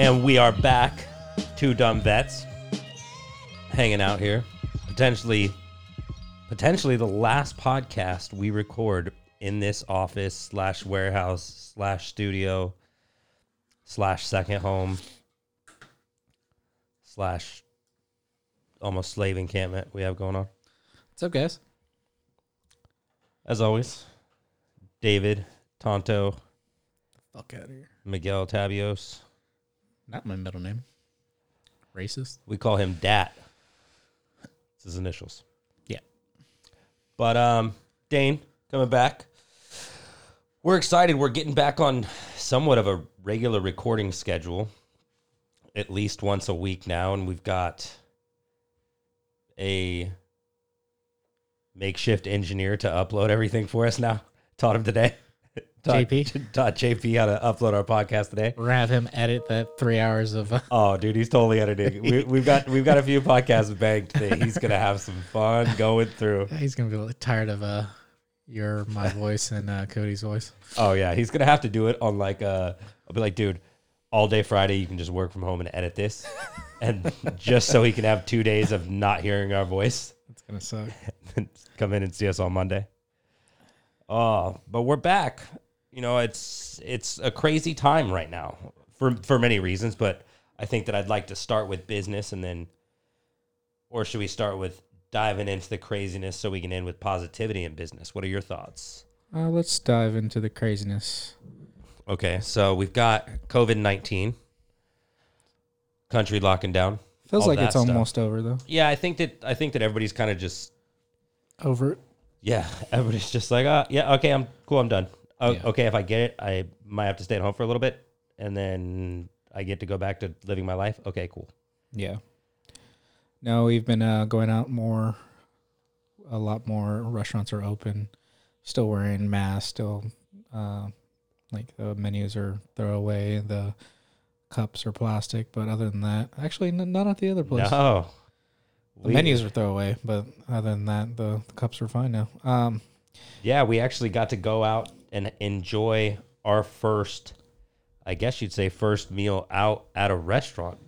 And we are back, two dumb vets, hanging out here. Potentially, potentially the last podcast we record in this office slash warehouse slash studio slash second home slash almost slave encampment we have going on. What's up, guys? As always, David, Tonto, Fuck out of here. Miguel Tabios. Not my middle name. Racist. We call him Dat. It's his initials. Yeah. But um, Dane coming back. We're excited. We're getting back on somewhat of a regular recording schedule, at least once a week now, and we've got a makeshift engineer to upload everything for us now. Taught him today. Taught- JP? taught JP how to upload our podcast today. We're gonna have him edit that three hours of. Uh, Oh, dude, he's totally editing. We, we've got we've got a few podcasts banked that he's gonna have some fun going through. he's gonna be a little tired of uh, your my voice and uh, Cody's voice. Oh yeah, he's gonna have to do it on like uh, I'll be like, dude, all day Friday you can just work from home and edit this, and just so he can have two days of not hearing our voice, That's gonna suck. come in and see us on Monday. Oh, but we're back. You know, it's it's a crazy time right now for for many reasons, but I think that I'd like to start with business and then, or should we start with diving into the craziness so we can end with positivity in business? What are your thoughts? Uh, let's dive into the craziness. Okay, so we've got COVID nineteen, country locking down. Feels like it's stuff. almost over though. Yeah, I think that I think that everybody's kind of just Over it. yeah, everybody's just like, uh, yeah, okay, I'm cool, I'm done. Oh, Yeah. Okay, if I get it, I might have to stay at home for a little bit, and then I get to go back to living my life. Okay, cool. Yeah. No, we've been uh, going out more. A lot more restaurants are open. Still wearing masks. Still, uh, like the menus are throwaway. The cups are plastic. But other than that, actually, n- not at the other place. No, The We- menus are throwaway, but other than that, the, the cups are fine now. Um, Yeah, we actually got to go out and enjoy our first, I guess you'd say, first meal out at a restaurant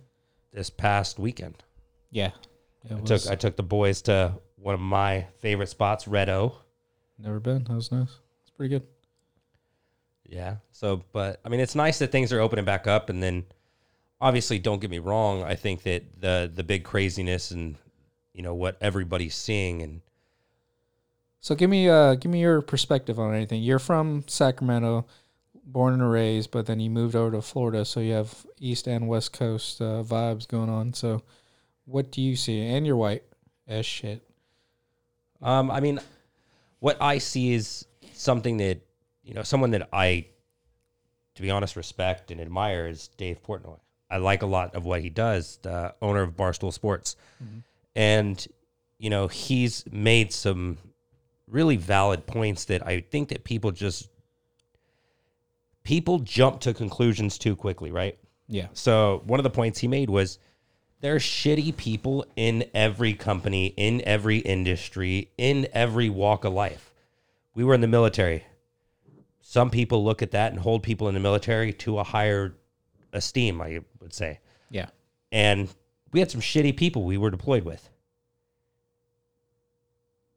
this past weekend. yeah, I was took I took the boys to one of my favorite spots, Red O. never been. That was nice. It's pretty good. Yeah. So, but I mean, it's nice that things are opening back up, and then obviously, don't get me wrong. I think that the the big craziness and you know what everybody's seeing, and So give me uh give me your perspective on anything. You're from Sacramento, born and raised, but then you moved over to Florida, so you have East and West Coast uh, vibes going on. So what do you see? And you're white as shit. um, I mean, what I see is something that you know, someone that I, to be honest, respect and admire is Dave Portnoy. I like a lot of what he does, the owner of Barstool Sports, and you know, he's made some really valid points that I think that people just people jump to conclusions too quickly, right? Yeah. So one of the points he made was there are shitty people in every company, in every industry, in every walk of life. We were in the military. Some people look at that and hold people in the military to a higher esteem, I would say. Yeah. And we had some shitty people we were deployed with.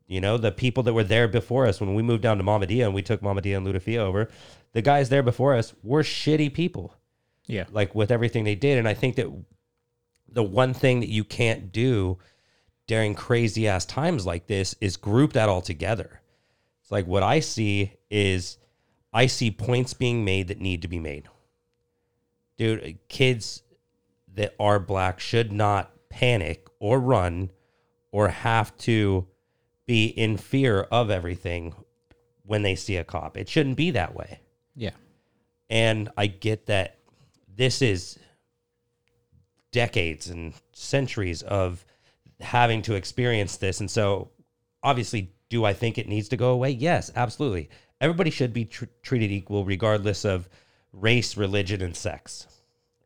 You know, the people that were there before us when we moved down to Mamadia and we took Mamadia and Ludafia over, the guys there before us were shitty people Yeah. like with everything they did. And I think that the one thing that you can't do during crazy ass times like this is group that all together. It's like what I see is I see points being made that need to be made. Dude, kids that are black should not panic or run or have to be in fear of everything when they see a cop. It shouldn't be that way. Yeah. And I get that this is decades and centuries of having to experience this. And so, obviously, do I think it needs to go away? Yes, absolutely. Everybody should be tr- treated equal, regardless of race, religion, and sex.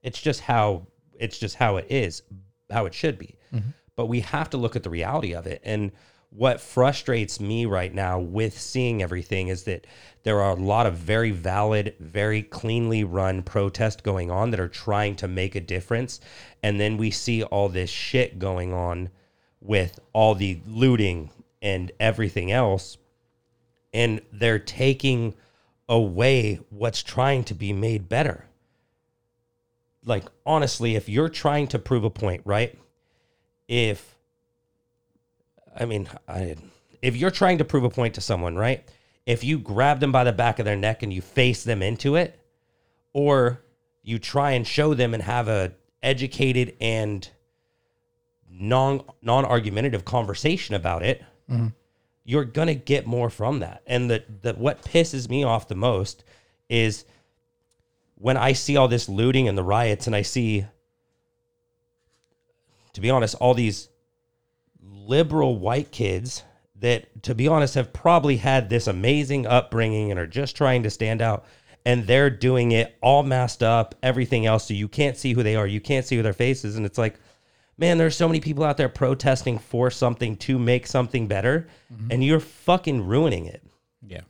It's just how it's just how it is, how it should be. Mm-hmm. But we have to look at the reality of it. And what frustrates me right now with seeing everything is that there are a lot of very valid, very cleanly run protests going on that are trying to make a difference. And then we see all this shit going on with all the looting and everything else. And they're taking away what's trying to be made better. Like, honestly, if you're trying to prove a point, right? If I mean, I if you're trying to prove a point to someone, right? If you grab them by the back of their neck and you face them into it, or you try and show them and have a educated and non non argumentative conversation about it, mm-hmm. you're gonna get more from that. And the the what pisses me off the most is when I see all this looting and the riots, and I see, to be honest, all these liberal white kids that, to be honest, have probably had this amazing upbringing and are just trying to stand out. And they're doing it all masked up, everything else. So you can't see who they are. You can't see who their faces. And it's like, man, there's so many people out there protesting for something to make something better. Mm-hmm. And you're fucking ruining it. Yeah.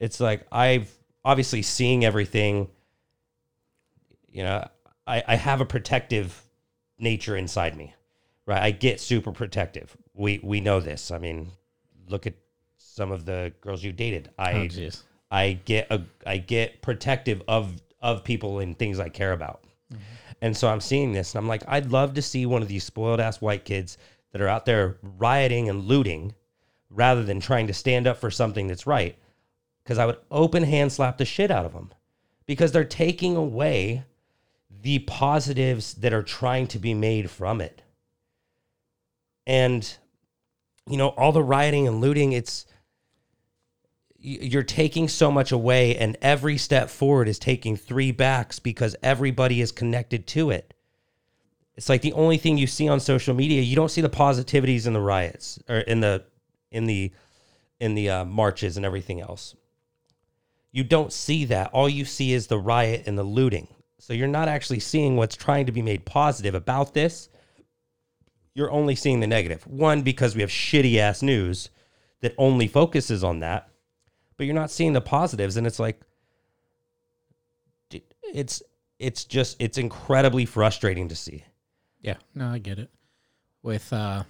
It's like, I've obviously seeing everything, you know, I, I have a protective nature inside me right? I get super protective. We we know this. I mean, look at some of the girls you dated. I oh, I get a I get protective of of people and things I care about. Mm-hmm. And so I'm seeing this and I'm like, I'd love to see one of these spoiled ass white kids that are out there rioting and looting rather than trying to stand up for something that's right. Because I would open hand slap the shit out of them because they're taking away the positives that are trying to be made from it and you know all the rioting and looting it's you're taking so much away and every step forward is taking three backs because everybody is connected to it. It's like the only thing you see on social media you don't see the positivities in the riots or in the in the in the uh, marches and everything else. You don't see that. All you see is the riot and the looting. So you're not actually seeing what's trying to be made positive about this you're only seeing the negative. One, because we have shitty ass news that only focuses on that, but you're not seeing the positives. And it's like, it's, it's just, it's incredibly frustrating to see. Yeah. No, I get it. With, uh,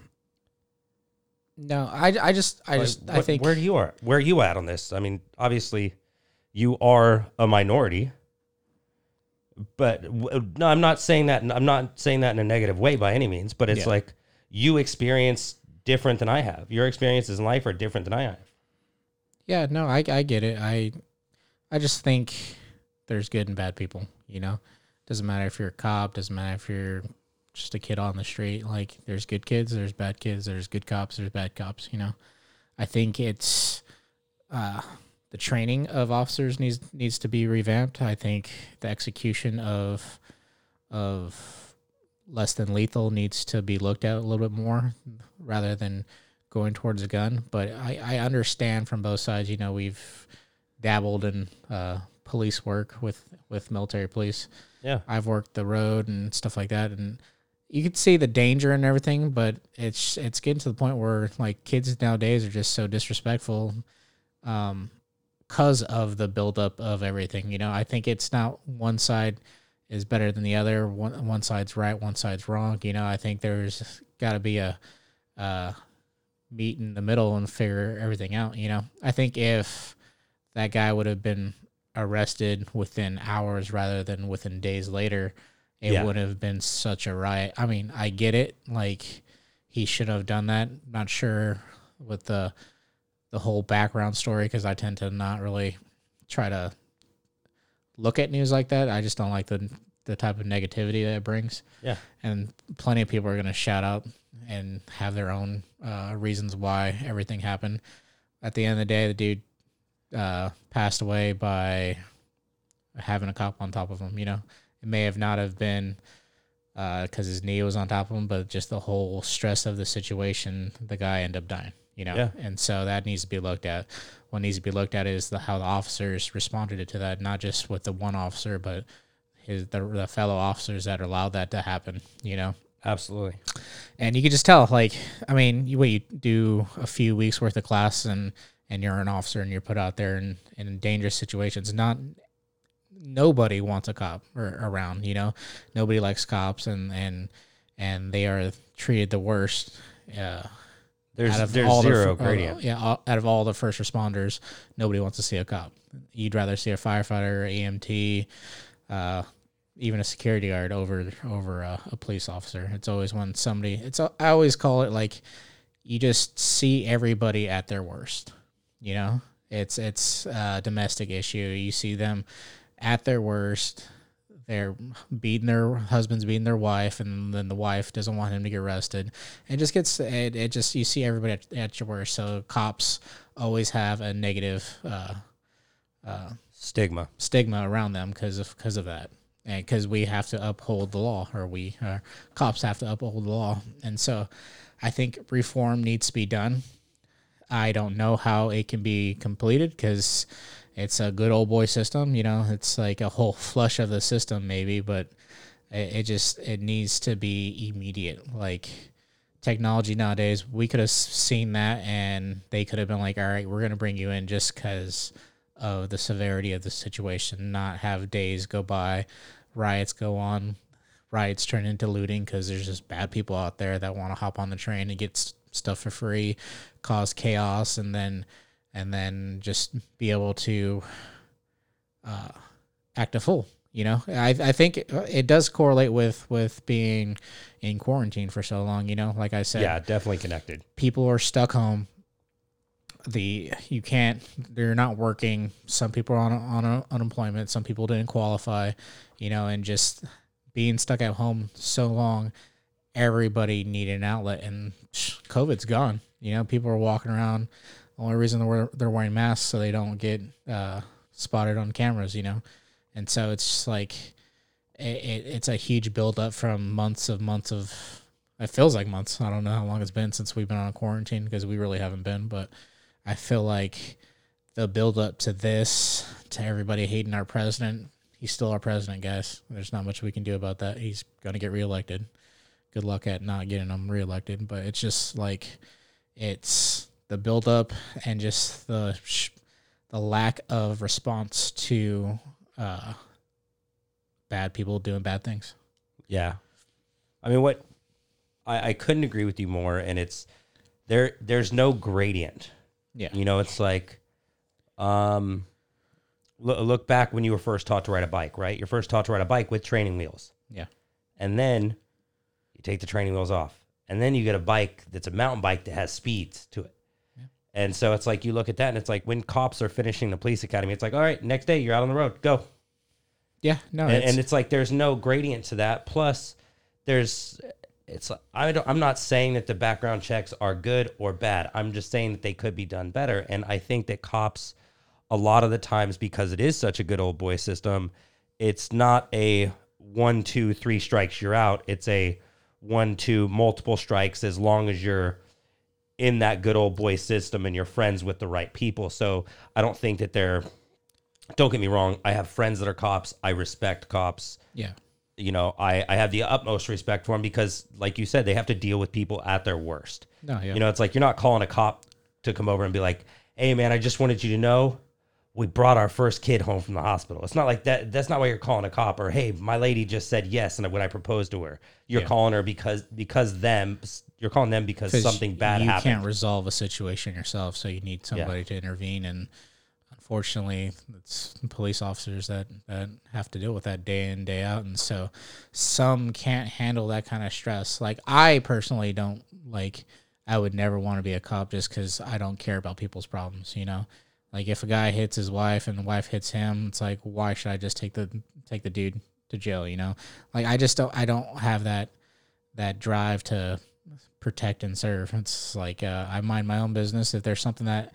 no, I, I just, I just, what, I think. Where you are, where are you at on this? I mean, obviously, you are a minority but no, I'm not saying that. I'm not saying that in a negative way by any means. But it's yeah. like you experience different than I have. Your experiences in life are different than I have. Yeah, no, I I get it. I I just think there's good and bad people. You know, doesn't matter if you're a cop. Doesn't matter if you're just a kid on the street. Like there's good kids, there's bad kids, there's good cops, there's bad cops. You know, I think it's uh, the training of officers needs needs to be revamped. I think the execution of of less than lethal needs to be looked at a little bit more rather than going towards a gun. But I, I understand from both sides. You know, we've dabbled in uh, police work with with military police. Yeah, I've worked the road and stuff like that, and you can see the danger and everything. But it's it's getting to the point where like kids nowadays are just so disrespectful. Um, because of the buildup of everything, you know, I think it's not one side is better than the other. One one side's right, one side's wrong. You know, I think there's got to be a uh, meet in the middle and figure everything out. You know, I think if that guy would have been arrested within hours rather than within days later, it yeah. would have been such a riot. I mean, I get it. Like he should have done that. Not sure with the the whole background story because I tend to not really try to look at news like that. I just don't like the the type of negativity that it brings. Yeah. And plenty of people are going to shout out and have their own uh, reasons why everything happened. At the end of the day, the dude uh, passed away by having a cop on top of him. You know, it may have not have been because uh, his knee was on top of him, but just the whole stress of the situation, the guy ended up dying. You know, yeah. and so that needs to be looked at what needs to be looked at is the how the officers responded to that, not just with the one officer, but his the, the fellow officers that allowed that to happen. You know, Absolutely. and you can just tell like i mean you wait you do a few weeks worth of class and and you're an officer and you're put out there in in dangerous situations not nobody wants a cop or, around you know nobody likes cops and and and they are treated the worst uh There's out of there's all the zero uh, gradient. yeah, all- out of all the first responders, nobody wants to see a cop. You'd rather see a firefighter, EMT, uh, even a security guard over over a, a police officer. It's always when somebody. It's I always call it like you just see everybody at their worst. You know, it's it's a domestic issue. You see them at their worst. They're beating their husbands, beating their wife, and then the wife doesn't want him to get arrested. It just gets it. It just you see everybody at, at your worst. So cops always have a negative uh, Stigma. stigma around them because of because of that, and because we have to uphold the law, or we or cops have to uphold the law, and so I think reform needs to be done. I don't know how it can be completed because it's a good old boy system. You know, it's like a whole flush of the system, maybe, but it, it just it needs to be immediate. Like technology nowadays, we could have seen that, and they could have been like, "All right, we're gonna bring you in just because of the severity of the situation, not have days go by, riots go on." Riots turn into looting because there's just bad people out there that want to hop on the train and get stuff for free, cause chaos, and then and then just be able to uh, act a fool. You know, I I think it, it does correlate with with being in quarantine for so long. You know, like I said, Yeah, definitely connected. people are stuck home. The you can't they're not working. Some people are on on unemployment. Some people didn't qualify. You know, and just being stuck at home so long, everybody needed an outlet, and COVID's gone. You know, people are walking around. Only reason they're they're wearing masks so they don't get uh, spotted on cameras. You know, and so it's like it, it, it's a huge buildup from months of months of it feels like months. I don't know how long it's been since we've been on quarantine because we really haven't been, but I feel like the build up to this, to everybody hating our president, he's still our president, guys. There's not much we can do about that. He's going to get reelected. Good luck at not getting him reelected, but it's just like it's the buildup and just the sh- the lack of response to uh, bad people doing bad things. Yeah. I mean, what I, I couldn't agree with you more, and it's there. There's no gradient. Yeah. You know, it's like, um, look, look back when you were first taught to ride a bike, right? You're first taught to ride a bike with training wheels, Yeah. and then you take the training wheels off, and then you get a bike that's a mountain bike that has speeds to it. And so it's like you look at that, and it's like when cops are finishing the police academy, it's like, all right, next day you're out on the road, go. Yeah. No. and, it's, and it's like there's no gradient to that. Plus, there's it's I don't I'm not saying that the background checks are good or bad. I'm just saying that they could be done better. And I think that cops, a lot of the times, because it is such a good old boy system, it's not a one two three strikes you're out. It's a one two multiple strikes as long as you're in that good old boy system and you're friends with the right people. So I don't think that they're don't get me wrong, I have friends that are cops. I respect cops. yeah. You know, I, I have the utmost respect for them because, like you said, they have to deal with people at their worst. No. Yeah. You know, it's like you're not calling a cop to come over and be like, hey, man, I just wanted you to know we brought our first kid home from the hospital. It's not like that. That's not why you're calling a cop or, hey, my lady just said yes. And when I proposed to her, you're Yeah. calling her because, because them, you're calling them because something bad happened. you happened. can't resolve a situation yourself, so you need somebody to intervene. And unfortunately, it's police officers that that have to deal with that day in day out, and so some can't handle that kind of stress. Like I personally don't like. I would never want to be a cop just because I don't care about people's problems. You know, like if a guy hits his wife and the wife hits him, it's like why should I just take the take the dude to jail? You know, like I just don't. I don't have that that drive to protect and serve. It's like uh, I mind my own business. If there's something that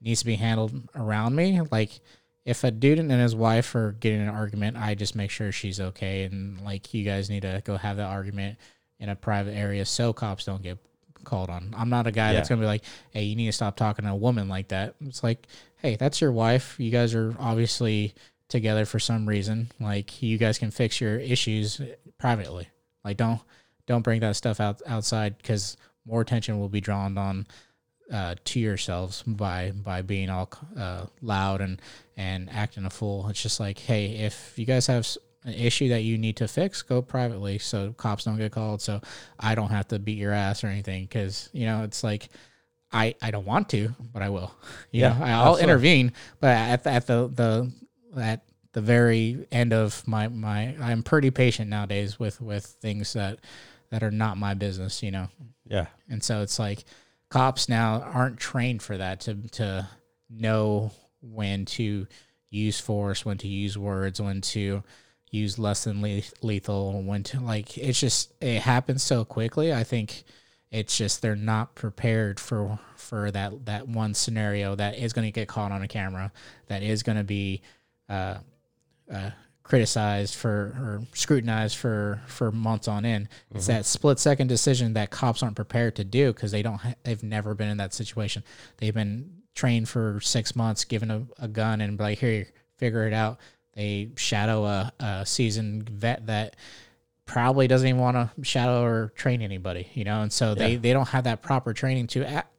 needs to be handled around me, like if a dude and his wife are getting an argument, I just make sure she's okay. And like you guys need to go have that argument in a private area so cops don't get called on. I'm not a guy that's gonna be like, hey, you need to stop talking to a woman like that. It's like, hey, that's your wife. You guys are obviously together for some reason. Like you guys can fix your issues privately. Like don't don't bring that stuff out outside because more attention will be drawn on uh, to yourselves by by being all uh, loud and and acting a fool. It's just like, hey, if you guys have an issue that you need to fix, go privately so cops don't get called. So I don't have to beat your ass or anything because you know it's like. I, I don't want to, but I will. You Yeah, know, I'll absolutely. intervene, but at the, at the the at the very end of my my I'm pretty patient nowadays with with things that that are not my business. You know, Yeah. and so it's like cops now aren't trained for that to to know when to use force, when to use words, when to use less than le- lethal, when to like it's just it happens so quickly. I think it's just they're not prepared for for that that one scenario that is going to get caught on a camera, that is going to be uh, uh, criticized for or scrutinized for for months on end. It's that split second decision that cops aren't prepared to do because they don't ha- they've never been in that situation. They've been trained for six months, given a, a gun and like here, figure it out. They shadow a, a seasoned vet that probably doesn't even want to shadow or train anybody, you know, and so they they don't have that proper training to act,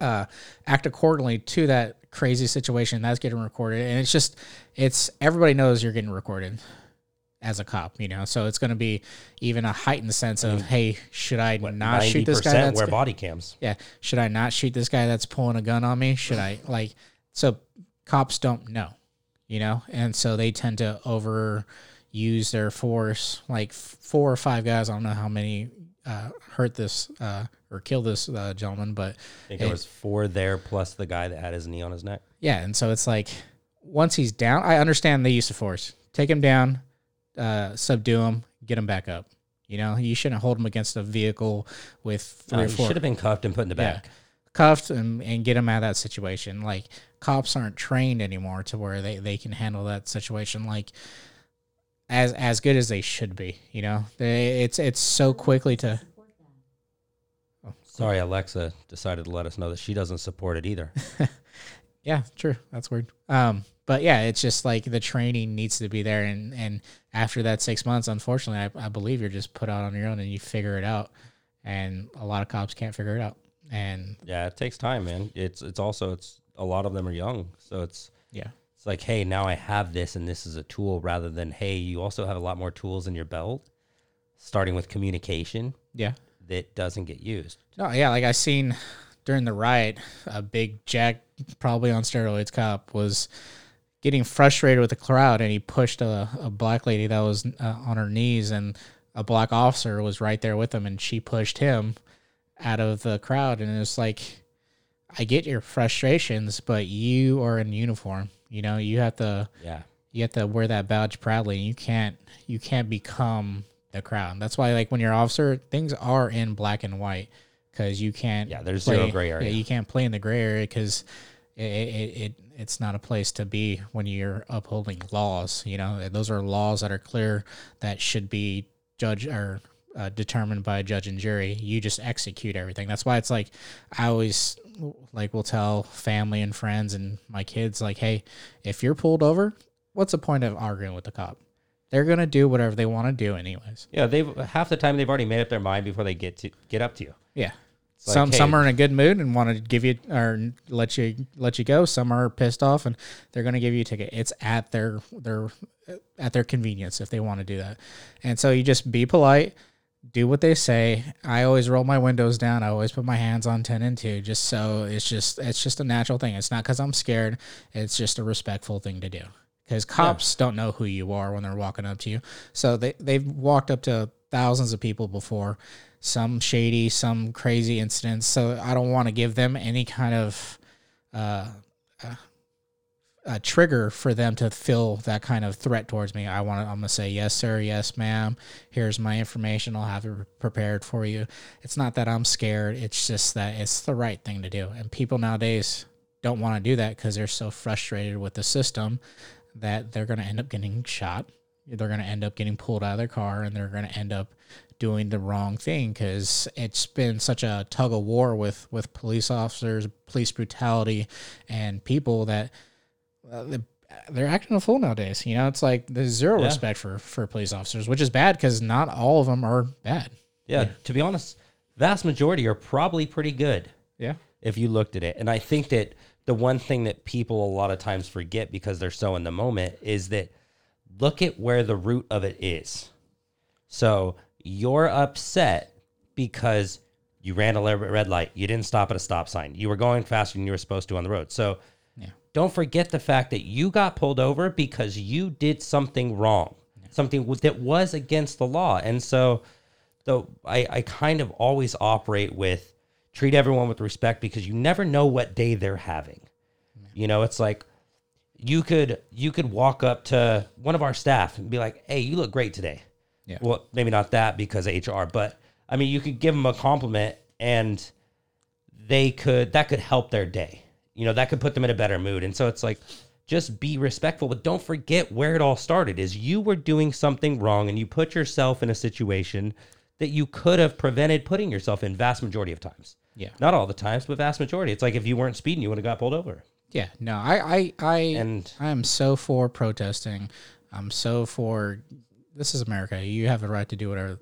uh, act accordingly to that crazy situation that's getting recorded, and it's just it's everybody knows you're getting recorded as a cop, you know, so it's going to be even a heightened sense of mm-hmm. hey, should I not shoot this guy? That's wear body cams. yeah, should I not shoot this guy that's pulling a gun on me? Should I like so cops don't know, you know, and so they tend to overuse their force. Like four or five guys, I don't know how many uh, hurt this uh, or kill this uh, gentleman, but I think there was four there plus the guy that had his knee on his neck. yeah, and so it's like once he's down, I understand the use of force. Take him down, uh, subdue him, get him back up. You know, you shouldn't hold him against a vehicle with three or four should have been cuffed and put in the Yeah. back. cuffed and, and get him out of that situation. Like cops aren't trained anymore to where they, they can handle that situation like as as good as they should be. You know, they, it's it's so quickly to. Sorry, Alexa decided to let us know that she doesn't support it either. Yeah, true. That's weird. Um, but yeah, it's just like the training needs to be there, and and after that six months, unfortunately, I, I believe you're just put out on your own and you figure it out, and a lot of cops can't figure it out, and yeah, it takes time, man. It's it's also it's a lot of them are young, so it's yeah, it's like, hey, now I have this and this is a tool rather than hey, you also have a lot more tools in your belt, starting with communication yeah. that doesn't get used. No, yeah, like I seen during the riot, a big Jack, probably on steroids cop was getting frustrated with the crowd, and he pushed a, a black lady that was uh, on her knees, and a black officer was right there with him, and she pushed him out of the crowd, and it's like, I get your frustrations, but you are in uniform. You know, you have to Yeah. you have to wear that badge proudly. You can't you can't become the crowd. That's why like when you're officer, things are in black and white because you can't. Yeah, there's play- zero gray area. Yeah, you can't play in the gray area because it, it, it it's not a place to be when you're upholding laws. You know, those are laws that are clear that should be judge or uh, determined by a judge and jury. You just execute everything. That's why it's like I always like will tell family and friends and my kids like, hey, if you're pulled over, what's the point of arguing with the cop? They're gonna do whatever they want to do anyways. Yeah, they've half the time they've already made up their mind before they get to get up to you. Yeah. like, some some are in a good mood and want to give you or let you let you go. Some are pissed off and they're going to give you a ticket. It's at their their at their convenience if they want to do that. And so you just be polite, do what they say. I always roll my windows down. I always put my hands on 10 and 2 just so it's just it's just a natural thing. It's not cuz I'm scared. It's just a respectful thing to do. Cuz cops don't know who you are when they're walking up to you. So they they've walked up to thousands of people before some shady, some crazy incidents. So I don't want to give them any kind of uh, uh, a trigger for them to feel that kind of threat towards me. I want to. I'm gonna say yes, sir, yes, ma'am. Here's my information. I'll have it prepared for you. It's not that I'm scared. It's just that it's the right thing to do. And people nowadays don't want to do that because they're so frustrated with the system that they're gonna end up getting shot. They're gonna end up getting pulled out of their car, and they're gonna end up doing the wrong thing because it's been such a tug of war with with police officers, police brutality, and people that Uh, they're acting a fool nowadays. You know, it's like there's zero Yeah. respect for for police officers, which is bad because not all of them are bad. Yeah, to be honest, vast majority are probably pretty good Yeah. if you looked at it. And I think that the one thing that people a lot of times forget because they're so in the moment is that look at where the root of it is. So you're upset because you ran a le- red light, you didn't stop at a stop sign, you were going faster than you were supposed to on the road. So Yeah. Don't forget the fact that you got pulled over because you did something wrong, something that was against the law. And so, so I, I kind of always operate with treat everyone with respect because you never know what day they're having. You know, it's like you could you could walk up to one of our staff and be like, "Hey, you look great today." Yeah. Well, maybe not that because of HR, but I mean, you could give them a compliment and they could that could help their day. You know, that could put them in a better mood. And so it's like just be respectful, but don't forget where it all started is you were doing something wrong and you put yourself in a situation that you could have prevented putting yourself in vast majority of times. Yeah. Not all the times, but vast majority. It's like if you weren't speeding, you would have got pulled over. Yeah. No, I I I And I am so for protesting. I'm so for this is America. You have the right to do whatever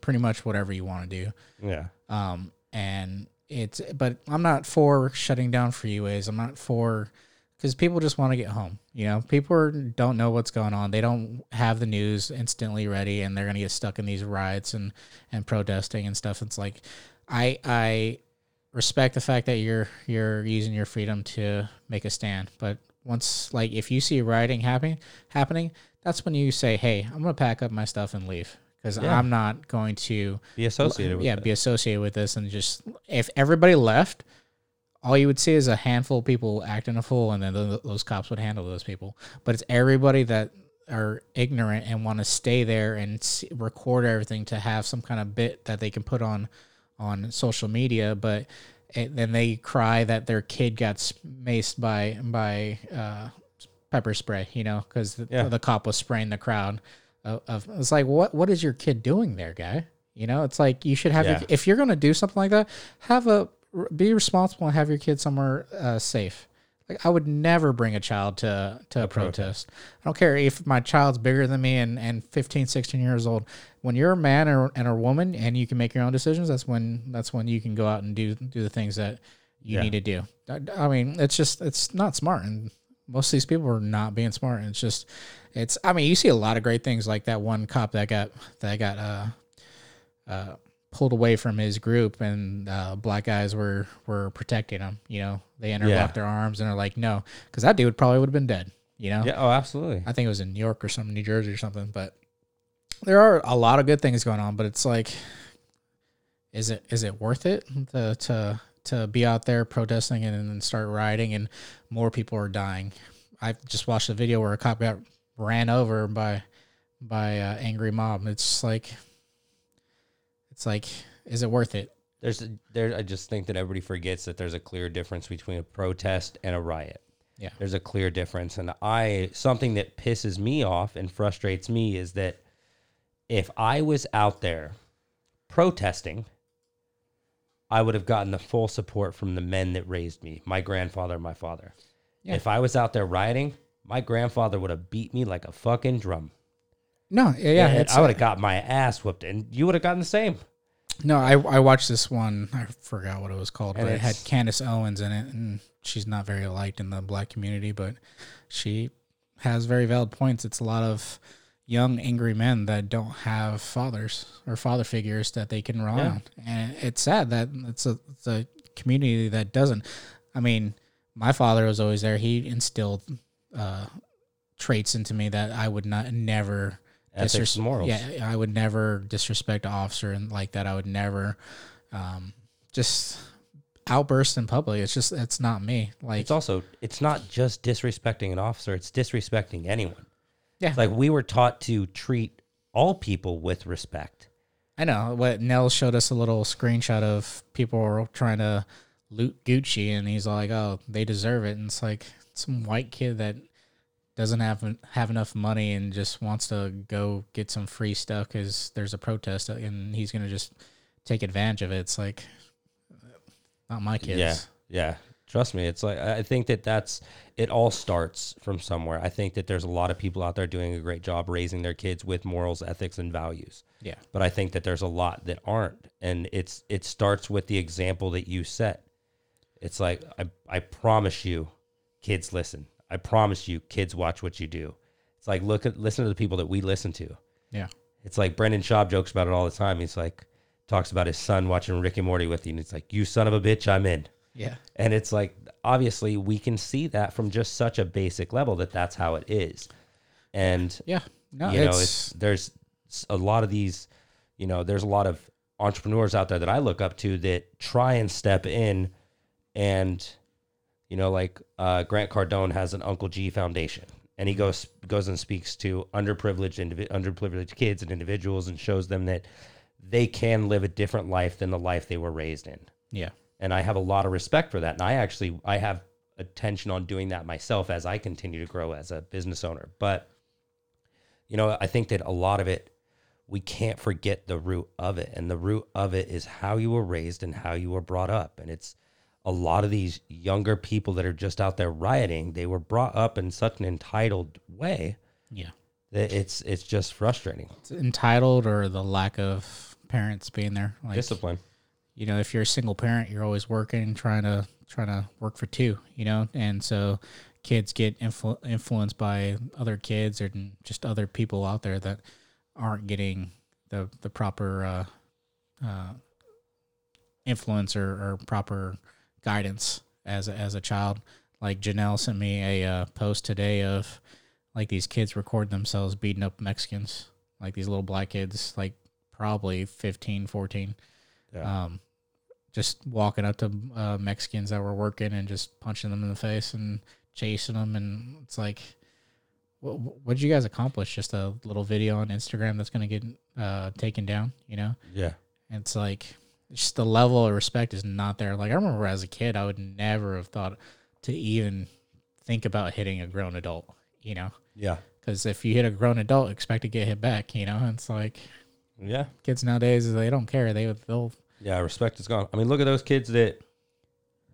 pretty much whatever you want to do. yeah. um, and it's but I'm not for shutting down freeways. I'm not for because people just want to get home. You know, people are, don't know what's going on. They don't have the news instantly ready, and they're gonna get stuck in these riots and and protesting and stuff. It's like I I respect the fact that you're you're using your freedom to make a stand, but once like if you see rioting happening happening, that's when you say, "Hey, I'm gonna pack up my stuff and leave." Because Yeah. I'm not going to Be associated with yeah, it. be associated with this and just if everybody left, all you would see is a handful of people acting a fool, and then th- those cops would handle those people. But it's everybody that are ignorant and want to stay there and see, record everything to have some kind of bit that they can put on on social media, but it, then they cry that their kid got maced by by uh, pepper spray, you know, because the, Yeah. the cop was spraying the crowd. Of, of it's like what what is your kid doing there, guy? You know, it's like you should have Yeah. your, if you're gonna do something like that, have a be responsible and have your kid somewhere uh, safe. Like I would never bring a child to to a, protest. I don't care if my child's bigger than me and, and 15, 16 years old. When you're a man or, and a woman and you can make your own decisions, that's when that's when you can go out and do do the things that you Yeah. need to do. I, I mean, it's just it's not smart, and most of these people are not being smart. And it's just it's. I mean, you see a lot of great things like that one cop that got that got uh uh pulled away from his group and uh, black guys were were protecting him you know they interlocked their arms and are like no because that dude probably would have been dead you know Yeah. Oh, absolutely. i think it was in new york or something new jersey or something but there are a lot of good things going on but it's like is it is it worth it to to to be out there protesting and then start rioting and more people are dying i just watched a video where a cop got ran over by by uh, angry mob it's like it's like is it worth it There's a, there. I just think that everybody forgets that there's a clear difference between a protest and a riot. Yeah. There's a clear difference, and I something that pisses me off and frustrates me is that if I was out there protesting, I would have gotten the full support from the men that raised me, my grandfather, my father. Yeah. If I was out there rioting, my grandfather would have beat me like a fucking drum. no yeah, yeah and I would have got my ass whooped, and you would have gotten the same. no I, I watched this one i forgot what it was called And but it had candace owens in it and she's not very liked in the black community but she has very valid points it's a lot of young angry men that don't have fathers or father figures that they can rely Yeah. on and it's sad that it's a, it's a community that doesn't i mean my father was always there he instilled uh, traits into me that i would not never Ethics disres- and morals. Yeah, I would never disrespect an officer and like that. I would never um, just outburst in public. It's just it's not me. Like It's also it's not just disrespecting an officer; it's disrespecting anyone. Yeah. It's like we were taught to treat all people with respect. I know what Nell showed us a little screenshot of people were trying to loot Gucci, and he's like, "Oh, they deserve it." And it's like some white kid that doesn't have have enough money and just wants to go get some free stuff because there's a protest, and he's gonna just take advantage of it. It's like uh, not my kids. Yeah, yeah, Trust me, it's like I think that that's it. All starts from somewhere. I think that there's a lot of people out there doing a great job raising their kids with morals, ethics, and values. Yeah. But I think that there's a lot that aren't, and it's it starts with the example that you set. It's like I I promise you, kids listen. I promise you, kids watch what you do. It's like look at listen to the people that we listen to. Yeah. It's like Brendan Schaub jokes about it all the time. He's like talks about his son watching Rick and Morty with you, and it's like you son of a bitch, I'm in. Yeah. And it's like obviously we can see that from just such a basic level that that's how it is. And Yeah. No, you know, it's, it's there's a lot of these, you know, there's a lot of entrepreneurs out there that I look up to that try and step in and you know, like uh, Grant Cardone has an Uncle G Foundation, and he goes goes and speaks to underprivileged indivi- underprivileged kids and individuals, and shows them that they can live a different life than the life they were raised in yeah. And I have a lot of respect for that. And I actually I have attention on doing that myself as I continue to grow as a business owner. But you know, I think that a lot of it we can't forget the root of it, and the root of it is how you were raised and how you were brought up. And it's a lot of these younger people that are just out there rioting. They were brought up in such an entitled way Yeah. that it's it's just frustrating. It's entitled or the lack of parents being there. Like, Discipline. You know, if you're a single parent, you're always working, trying to trying to work for two, you know, and so kids get influ- influenced by other kids or just other people out there that aren't getting the the proper uh, uh, influence or, or proper guidance as as a child. Like Janelle sent me a uh, post today of like these kids record themselves beating up Mexicans, like these little black kids, like probably 15, 14 Yeah. um, just walking up to uh, Mexicans that were working and just punching them in the face and chasing them. And it's like, what what did you guys accomplish? Just a little video on Instagram that's going to get uh, taken down, you know? yeah. And it's like, just the level of respect is not there. Like, I remember as a kid, I would never have thought to even think about hitting a grown adult, you know? Yeah. Because if you hit a grown adult, expect to get hit back, you know? And It's like, Yeah. kids nowadays, they don't care. They, they'll, Yeah, respect is gone. I mean, look at those kids that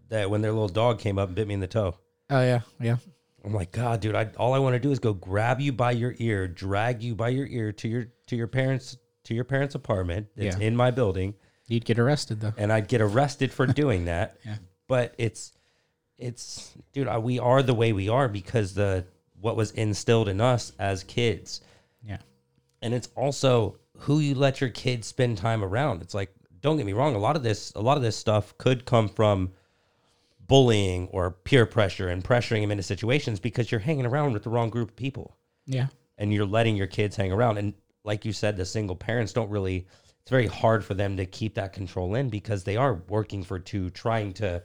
that when their little dog came up and bit me in the toe. oh, yeah, yeah. I'm like, God, dude, I all I want to do is go grab you by your ear, drag you by your ear to your to your parents to your parents' apartment that's Yeah. in my building, You'd get arrested, though. and I'd get arrested for doing that. Yeah. But it's it's dude, I, we are the way we are because the what was instilled in us as kids. Yeah. and it's also who you let your kids spend time around. It's like, don't get me wrong, a lot of this, a lot of this stuff could come from bullying or peer pressure and pressuring them into situations because you're hanging around with the wrong group of people Yeah. and you're letting your kids hang around. And like you said, the single parents don't really. It's very hard for them to keep that control in because they are working for two, trying to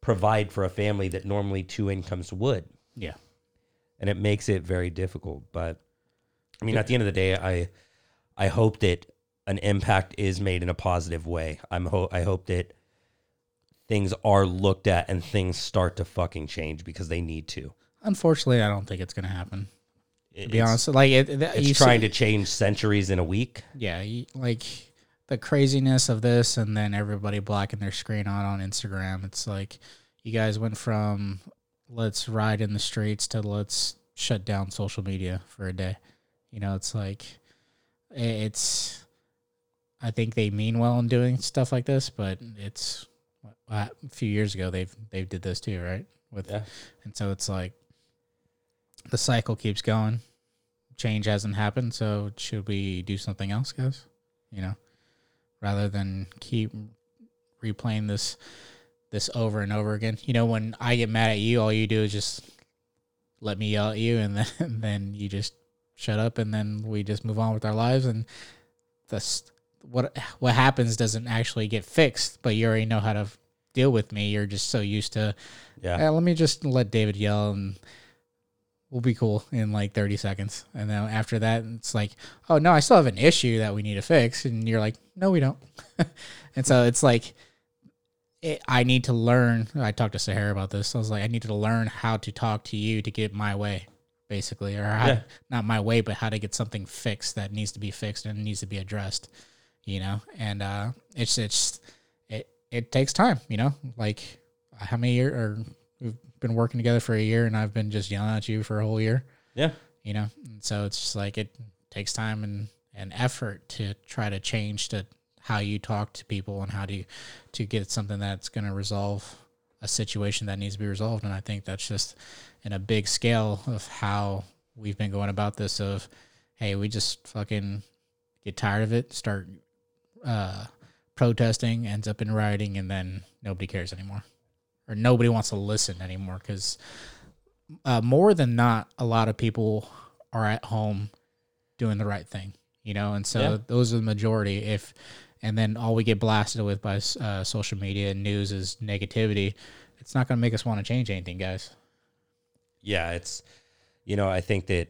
provide for a family that normally two incomes would Yeah. and it makes it very difficult. But I mean, at the end of the day, I I hope that an impact is made in a positive way. I'm ho- I hope that things are looked at and things start to fucking change because they need to. Unfortunately, I don't think it's gonna happen. It- To be honest, like it, it's trying see, to change centuries in a week. yeah, you, like the craziness of this, and then everybody blacking their screen out on Instagram. It's like you guys went from let's ride in the streets to let's shut down social media for a day. You know, it's like it's. I think they mean well in doing stuff like this, but it's uh, a few years ago they've they did this too, right? With Yeah. and so it's like the cycle keeps going. Change hasn't happened, so should we do something else, guys? You know, rather than keep replaying this this over and over again. You know, when I get mad at you, all you do is just let me yell at you, and then and then you just shut up, and then we just move on with our lives. And this what what happens doesn't actually get fixed, but you already know how to deal with me. You're just so used to Yeah. yeah, let me just let David yell and we'll be cool in like 30 seconds. And then after that, it's like, oh, no, I still have an issue that we need to fix. And you're like, no, we don't. and so it's like, it, I need to learn. I talked to Sahara about this. I was like, I need to learn how to talk to you to get my way, basically, or how, Yeah. not my way, but how to get something fixed that needs to be fixed and needs to be addressed, you know? And uh, it's, it's, it, it takes time, you know, like how many year or we've been working together for a year, and I've been just yelling at you for a whole year. Yeah. You know, and so it's just like it takes time and and effort to try to change to how you talk to people and how to to get something that's going to resolve a situation that needs to be resolved. And I think that's just in a big scale of how we've been going about this. Of hey, we just fucking get tired of it, start uh, protesting, ends up in rioting, and then nobody cares anymore, or nobody wants to listen anymore because uh, more than not, a lot of people are at home doing the right thing, you know, and so Yeah. those are the majority. If and then all we get blasted with by uh, social media and news is negativity, it's not going to make us want to change anything, guys. yeah, it's you know, I think that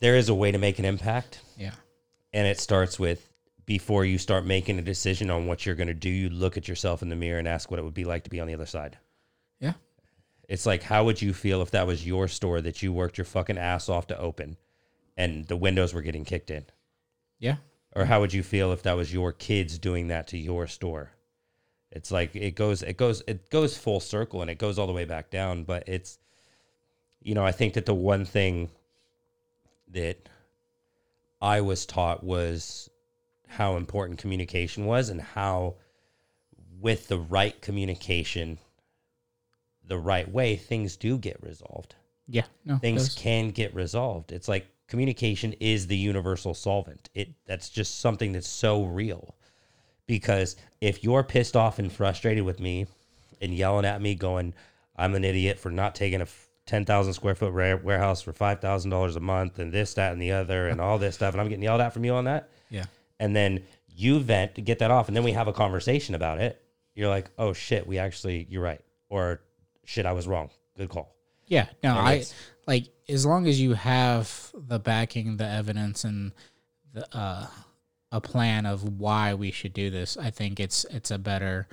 there is a way to make an impact, Yeah, and it starts with before you start making a decision on what you're going to do, you look at yourself in the mirror and ask what it would be like to be on the other side. yeah, It's like, how would you feel if that was your store that you worked your fucking ass off to open, and the windows were getting kicked in? yeah, Or how would you feel if that was your kids doing that to your store? It's like it goes, it goes, it goes full circle, and it goes all the way back down. But it's, you know, I think that the one thing that I was taught was how important communication was, and how, with the right communication, the right way, things do get resolved yeah. No, things can get resolved. It's like communication is the universal solvent. It that's just something that's so real. Because if you're pissed off and frustrated with me and yelling at me going, I'm an idiot for not taking a f- 10,000 square foot warehouse for $5,000 a month and this, that, and the other and all this stuff. And I'm getting yelled at from you on that. yeah, And then you vent to get that off. And then we have a conversation about it. You're like, oh shit, we actually, you're right. Or shit, I was wrong. Good call. yeah. No, And I like as long as you have the backing, the evidence, and the uh, a plan of why we should do this. I think it's it's a better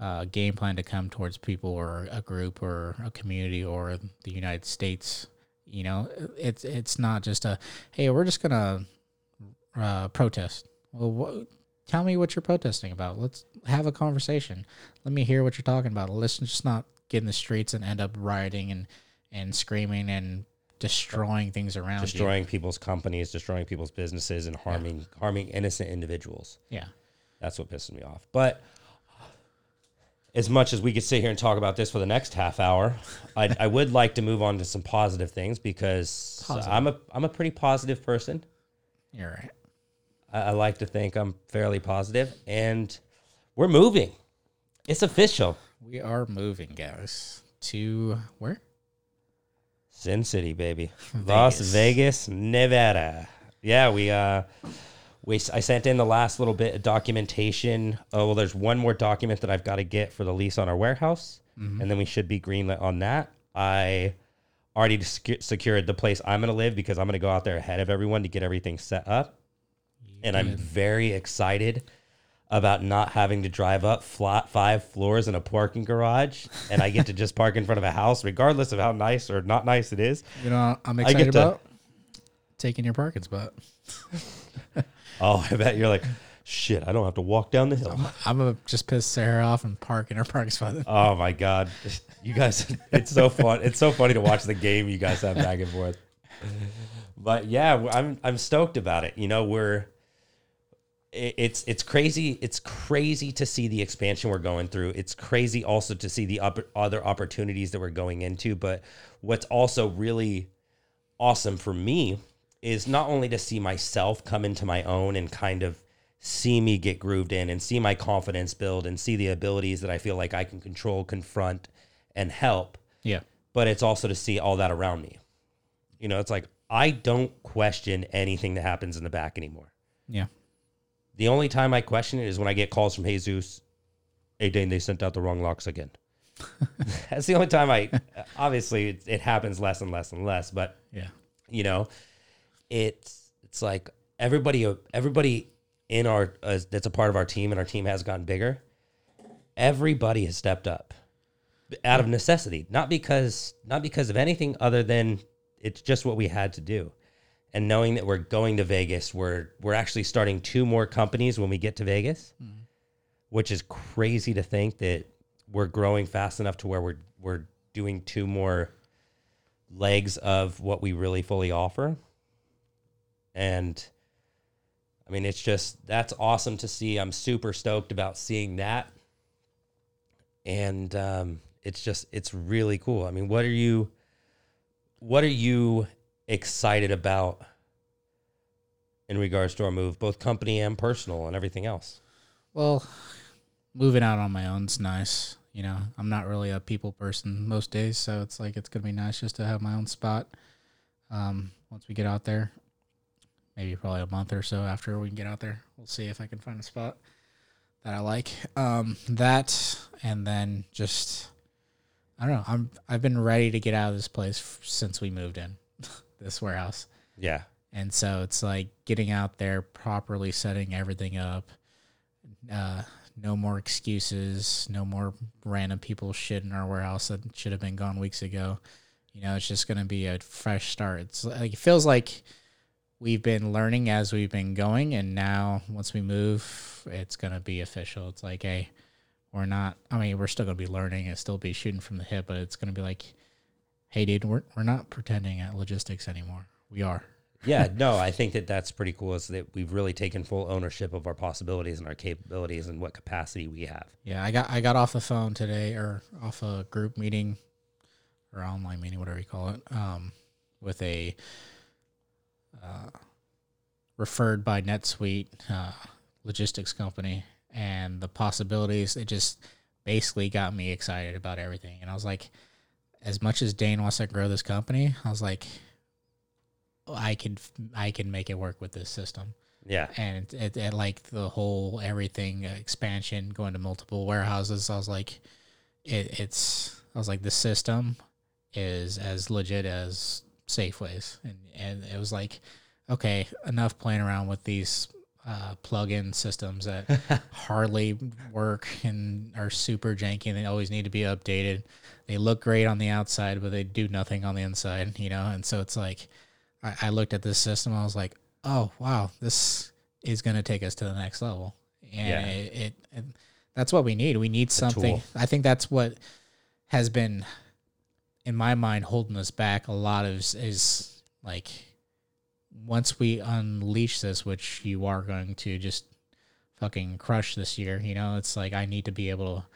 uh, game plan to come towards people or a group or a community or the United States. You know, it's it's not just a hey, we're just gonna uh, protest. Well, what, tell me what you're protesting about. Let's have a conversation. Let me hear what you're talking about. Let's just not get in the streets and end up rioting and and screaming and destroying things around destroying people's companies, destroying people's businesses, and harming harming innocent individuals. Yeah, That's what pisses me off. But as much as we could sit here and talk about this for the next half hour, I, I would like to move on to some positive things because Positive. I'm a I'm a pretty positive person. you're right. I, I like to think I'm fairly positive, and we're moving. It's official. We are moving, guys, to where? Sin City, baby. Las Vegas, Nevada. Yeah, we uh we I sent in the last little bit of documentation. Oh, well there's one more document that I've got to get for the lease on our warehouse, mm-hmm. and then we should be greenlit on that. I already secu- secured the place I'm going to live because I'm going to go out there ahead of everyone to get everything set up. And I'm very excited about not having to drive up flat five floors in a parking garage and I get to just park in front of a house regardless of how nice or not nice it is. You know, I'm excited get to- about taking your parking spot. Oh, I bet you're like, shit, I don't have to walk down the hill. I'm gonna just piss Sarah off and park in her parking spot. Oh my god. You guys it's so fun. It's so funny to watch the game you guys have back and forth. But yeah, I'm I'm stoked about it. You know, we're it's it's crazy. It's crazy to see the expansion we're going through. It's crazy also to see the up, other opportunities that we're going into. But what's also really awesome for me is not only to see myself come into my own and kind of see me get grooved in and see my confidence build and see the abilities that I feel like I can control, confront, and help. Yeah, But it's also to see all that around me. You know, it's like I don't question anything that happens in the back anymore. yeah, The only time I question it is when I get calls from Jesus. Hey, Dane, they sent out the wrong locks again. That's the only time I. Obviously, it, it happens less and less and less. But yeah, you know, it's it's like everybody everybody in our uh, that's a part of our team, and our team has gotten bigger. Everybody has stepped up out of necessity, not because not because of anything other than it's just what we had to do. And knowing that we're going to Vegas, we're we're actually starting two more companies when we get to Vegas, which is crazy to think that we're growing fast enough to where we're we're doing two more legs of what we really fully offer. And I mean, it's just that's awesome to see. I'm super stoked about seeing that. And um, it's just it's really cool. I mean, what are you what are you excited about in regards to our move, both company and personal and everything else? Well, moving out on my own's nice. You know, I'm not really a people person most days, so it's like it's gonna be nice just to have my own spot. Um, once we get out there, maybe probably a month or so after we can get out there, we'll see if I can find a spot that I like. Um, that and then just I don't know. I'm I've been ready to get out of this place f- since we moved in this warehouse. Yeah. And so it's like getting out there, properly setting everything up. Uh, no more excuses. No more random people shit in our warehouse that should have been gone weeks ago. You know, it's just going to be a fresh start. It's like it feels like we've been learning as we've been going, and now once we move, it's going to be official. It's like, hey, we're not. I mean, we're still going to be learning and still be shooting from the hip, but it's going to be like, hey, dude, we're we're not pretending at logistics anymore. We are yeah, no, I think that that's pretty cool. Is that we've really taken full ownership of our possibilities and our capabilities and what capacity we have. Yeah, I got I got off the phone today or off a group meeting or online meeting, whatever you call it, um, with a uh, referred by NetSuite uh, logistics company, and the possibilities. It just basically got me excited about everything, and I was like, as much as Dane wants to grow this company, I was like I can I can make it work with this system. Yeah. And it, it, like the whole everything expansion going to multiple warehouses. I was like, it, it's I was like the system is as legit as Safeways, and and it was like, okay, enough playing around with these uh, plug-in systems that hardly work and are super janky and they always need to be updated. They look great on the outside, but they do nothing on the inside, you know. And so it's like I, I looked at this system. I was like, oh wow, this is going to take us to the next level. And Yeah. it, it, it that's what we need. We need something. I think that's what has been in my mind holding us back a lot of is, is like once we unleash this, which you are going to just fucking crush this year, you know, it's like I need to be able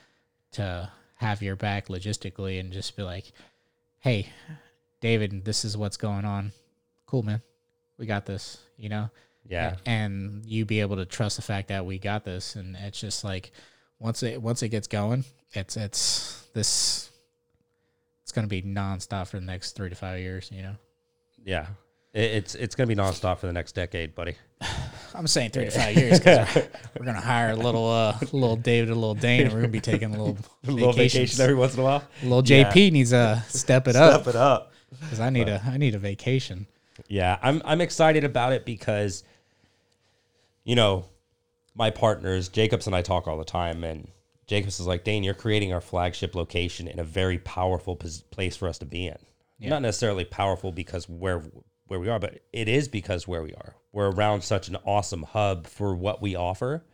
to have your back logistically and just be like, hey, David, this is what's going on. Cool, man. We got this, you know? Yeah. And you be able to trust the fact that we got this. And it's just like once it once it gets going, it's it's this it's gonna be nonstop for the next three to five years, you know. Yeah. It, it's it's gonna be nonstop for the next decade, buddy. I'm saying three to five years because we're, we're gonna hire a little uh little David, a little Dane, and we're gonna be taking a little A little vacation every once in a while. Little JP needs to step it up Step it up. because I need a I need a vacation. Yeah, I'm I'm excited about it because, you know, my partners Jacobs and I talk all the time, and Jacobs is like, Dane, you're creating our flagship location in a very powerful pos- place for us to be in. Yeah. Not necessarily powerful because where where we are, but it is because where we are. We're around such an awesome hub for what we offer.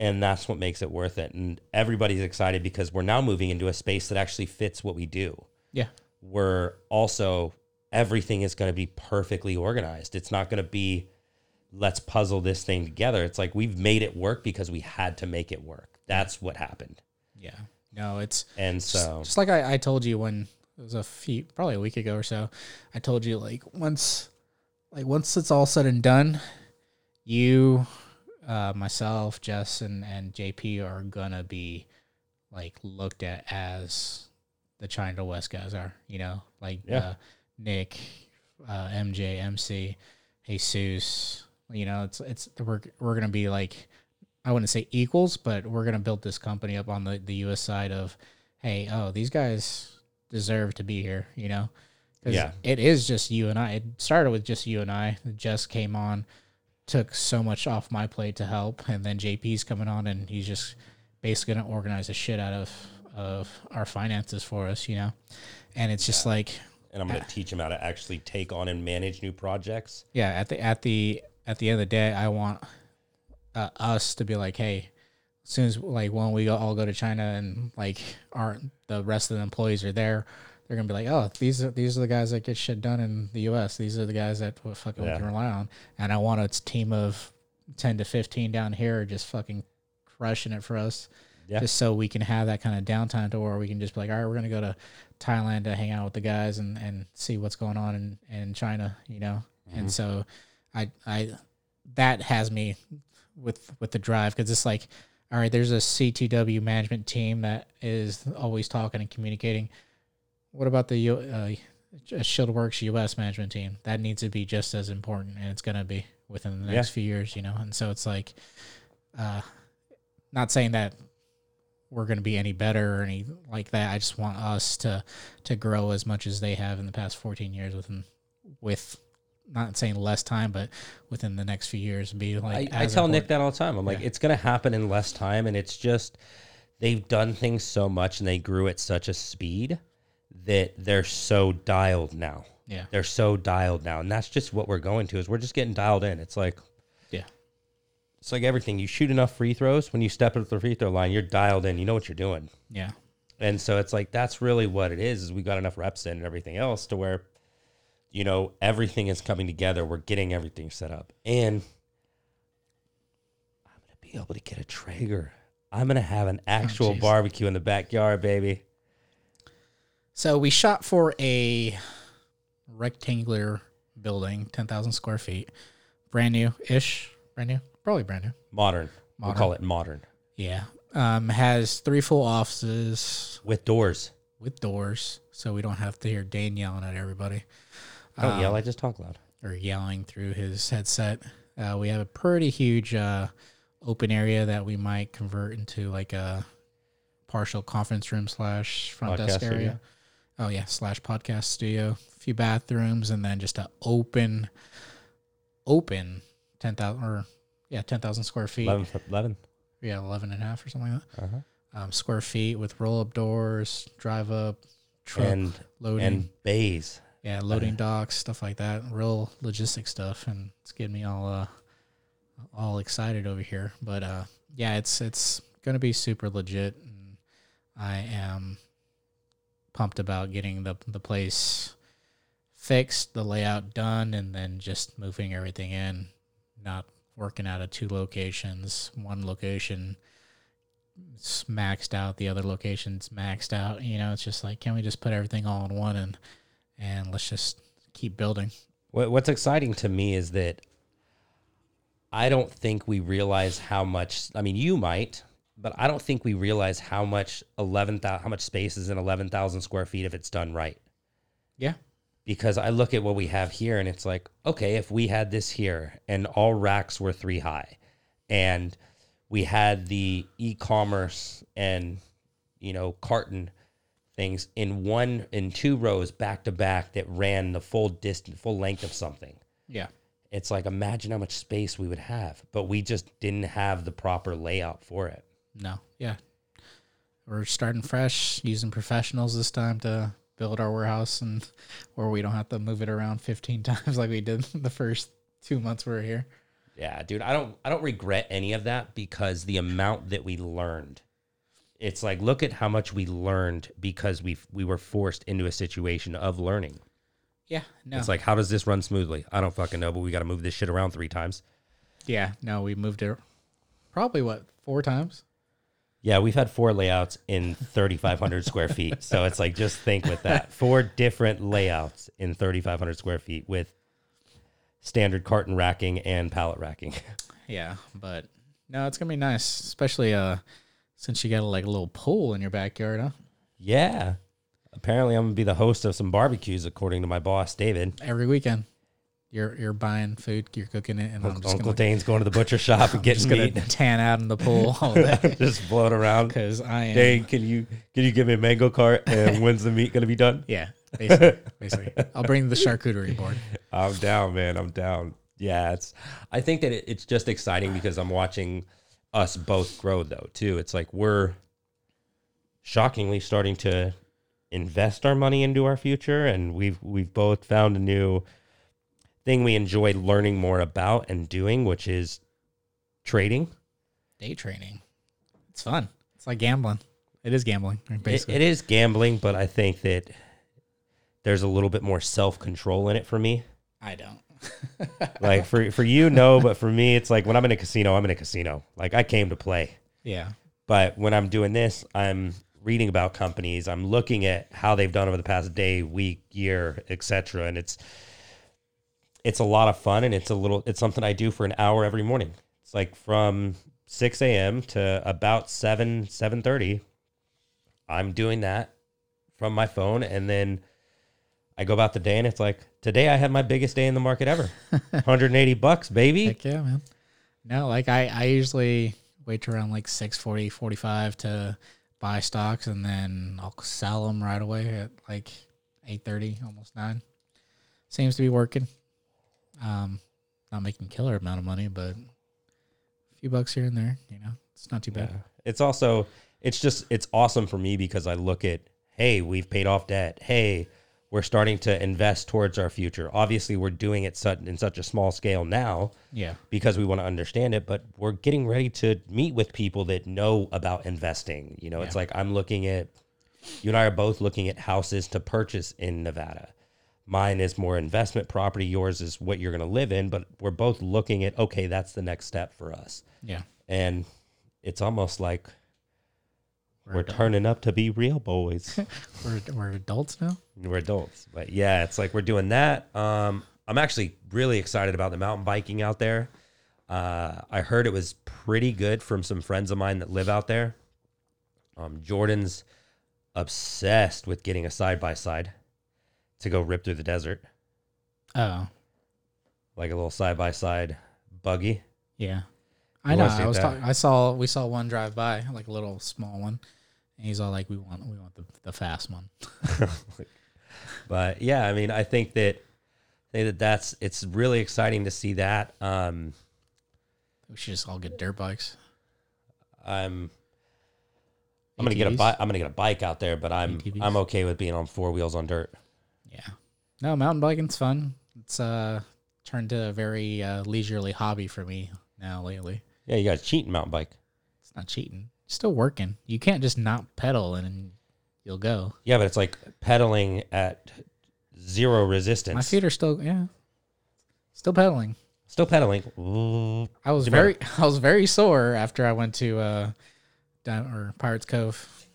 And that's what makes it worth it. And everybody's excited because we're now moving into a space that actually fits what we do Yeah. we're also everything is going to be perfectly organized. It's not going to be let's puzzle this thing together. It's like we've made it work because we had to make it work. That's what happened. Yeah. No, it's And so just like I, I told you when it was a few probably a week ago or so. I told you like once like once it's all said and done, you, uh, myself, Jess, and and JP are gonna be like looked at as the China West guys are. You know, like Yeah. uh, Nick, uh, MJ, MC, Jesus. You know, it's it's we're we're gonna be like I wouldn't say equals, but we're gonna build this company up on the the U.S. side of, hey, oh, these guys deserve to be here. You know, Yeah. it is just you and I. It started with just you and I. Jess came on, took so much off my plate to help, and then JP's coming on, and he's just basically gonna organize the shit out of of our finances for us. You know, and it's just like and I'm going to uh, teach him how to actually take on and manage new projects. yeah at the at the at the end of the day i want uh, us to be like hey as soon as like when we all go to China and like our the rest of the employees are there, they're gonna be like, oh, these are these are the guys that get shit done in the U.S. These are the guys that we fucking we can rely on. And I want a team of ten to fifteen down here just fucking crushing it for us, Yeah. just so we can have that kind of downtime to where we can just be like, all right, we're gonna go to Thailand to hang out with the guys and and see what's going on in in China, you know. And so, I I that has me with with the drive because it's like all right there's a c2w management team that is always talking and communicating. What about the uh, shieldworks us management team? That needs to be just as important and it's going to be within the next Yeah. few years you know? And so it's like uh not saying that we're going to be any better or any like that. I just want us to to grow as much as they have in the past 14 years within with not saying less time but within the next few years be like I, I tell Nick that all the time. I'm like, Yeah. it's going to happen in less time. And it's just, they've done things so much and they grew at such a speed that they're so dialed now. yeah They're so dialed now. And that's just what we're going to is we're just getting dialed in. It's like, yeah it's like everything. You shoot enough free throws. When you step into the free throw line, you're dialed in. You know what you're doing. yeah And so it's like that's really what it is. Is we got enough reps in and everything else to where, you know, everything is coming together. We're getting everything set up, and I'm gonna be able to get a Traeger. I'm gonna have an actual jeez. barbecue in the backyard, baby. So we shot for a rectangular building, 10,000 square feet, brand new ish, brand new, probably brand new. Modern. We'll call it modern Yeah. Um, has three full offices with doors. with doors, so we don't have to hear Dane yelling at everybody Don't yell. I just talk loud. or yelling through his headset. Uh, we have a pretty huge uh, open area that we might convert into like a partial conference room slash front Podcast desk area. studio? Oh yeah, slash podcast studio. A few bathrooms and then just a open, open ten thousand or yeah ten thousand square feet. 11, 11. Yeah, 11 and a half or something like that. Uh-huh. Um, square feet with roll up doors, drive up, truck And loading. and bays. Yeah, loading docks, stuff like that. Real logistic stuff, and it's getting me all uh all excited over here. But uh yeah, it's it's gonna be super legit and I am pumped about getting the the place fixed, the layout done, and then just moving everything in. Not working out of two locations. One location maxed out, the other location's maxed out. You know, it's just like can we just put everything all in one and and let's just keep building. What, what's exciting to me is that I don't think we realize how much. I mean, you might, but I don't think we realize how much eleven thousand, how much space is in eleven thousand square feet if it's done right. Yeah. Because I look at what we have here, and it's like, okay, if we had this here, and all racks were three high, and we had the e-commerce and you know carton things in one in two rows back to back that ran the full distance full length of something Yeah. it's like imagine how much space we would have but we just didn't have the proper layout for it No. Yeah. We're starting fresh, using professionals this time to build our warehouse and where we don't have to move it around 15 times like we did the first two months we were here. yeah dude i don't i don't regret any of that because the amount that we learned it's like look at how much we learned because we we were forced into a situation of learning Yeah. No. it's like how does this run smoothly i don't fucking know but we got to move this shit around three times yeah. No, we moved it probably what, four times? Yeah, we've had four layouts in 3,500 square feet. So it's like, just think with that. Four different layouts in 3,500 square feet with standard carton racking and pallet racking. Yeah. But no, it's going to be nice, especially uh, since you got like a little pool in your backyard, huh? Yeah. Apparently, I'm going to be the host of some barbecues, according to my boss, David. Every weekend. You're, you're buying food, you're cooking it, and I'm just Uncle gonna, Dane's going to the butcher shop and just getting gonna meat. tan out in the pool all day just float around. because I am. Dane, can you can you give me a mango cart and when's the meat going to be done? Yeah, basically, basically. I'll bring the charcuterie board. I'm down, man. I'm down. Yeah, it's. I think that it, it's just exciting because I'm watching us both grow, though. Too. It's like we're shockingly starting to invest our money into our future, and we've we've both found a new thing we enjoy learning more about and doing, which is trading. Day trading. It's fun. It's like gambling. It is gambling, It, basically. it is gambling, but I think that there's a little bit more self control in it for me. I don't. Like for for you, no, but for me, it's like when I'm in a casino, I'm in a casino. Like I came to play. Yeah. But when I'm doing this, I'm reading about companies. I'm looking at how they've done over the past day, week, year, etc. And it's it's a lot of fun, and it's a little it's something I do for an hour every morning. It's like from 6 a.m. to about 7 7:30. I'm doing that from my phone, and then I go about the day, and it's like today I had my biggest day in the market ever, 180 bucks, baby. Heck yeah, man. No, like I, I usually wait around like 640, 45 to buy stocks and then I'll sell them right away at like 830, almost 9. Seems to be working. Um, not making killer amount of money, but a few bucks here and there, you know, it's not too bad. Yeah. It's also it's just it's awesome for me because I look at hey, we've paid off debt. Hey, we're starting to invest towards our future. Obviously, we're doing it such, in such a small scale now Yeah. because we want to understand it, but we're getting ready to meet with people that know about investing. You know, it's like I'm looking at you and I are both looking at houses to purchase in Nevada. Mine is more investment property, yours is what you're going to live in, but we're both looking at okay, that's the next step for us Yeah. and it's almost like We're we're, turning up to be real boys. We're, we're adults now. we're adults, but yeah, it's like we're doing that. Um, I'm actually really excited about the mountain biking out there. Uh, I heard it was pretty good from some friends of mine that live out there. Um, Jordan's obsessed with getting a side by side to go rip through the desert, Oh, like a little side by side buggy. yeah. I know. I was talking. I saw. We saw one drive by, like a little small one, and he's all like, "We want, we want the, the fast one." but yeah, I mean, I think that I think that that's it's really exciting to see that. Um, We should just all get dirt bikes. I'm I'm gonna get a bike. I'm gonna get a bike out there, but I'm ATVs? I'm okay with being on four wheels on dirt. Yeah. No, mountain biking's fun. It's uh turned to a very uh, leisurely hobby for me now lately. Yeah, you guys cheating mountain bike. It's not cheating. Still working. You can't just not pedal and you'll go. Yeah, but it's like pedaling at zero resistance. My feet are still yeah. Still pedaling. still pedaling. Ooh. I was very I was very sore after I went to uh down or Pirates Cove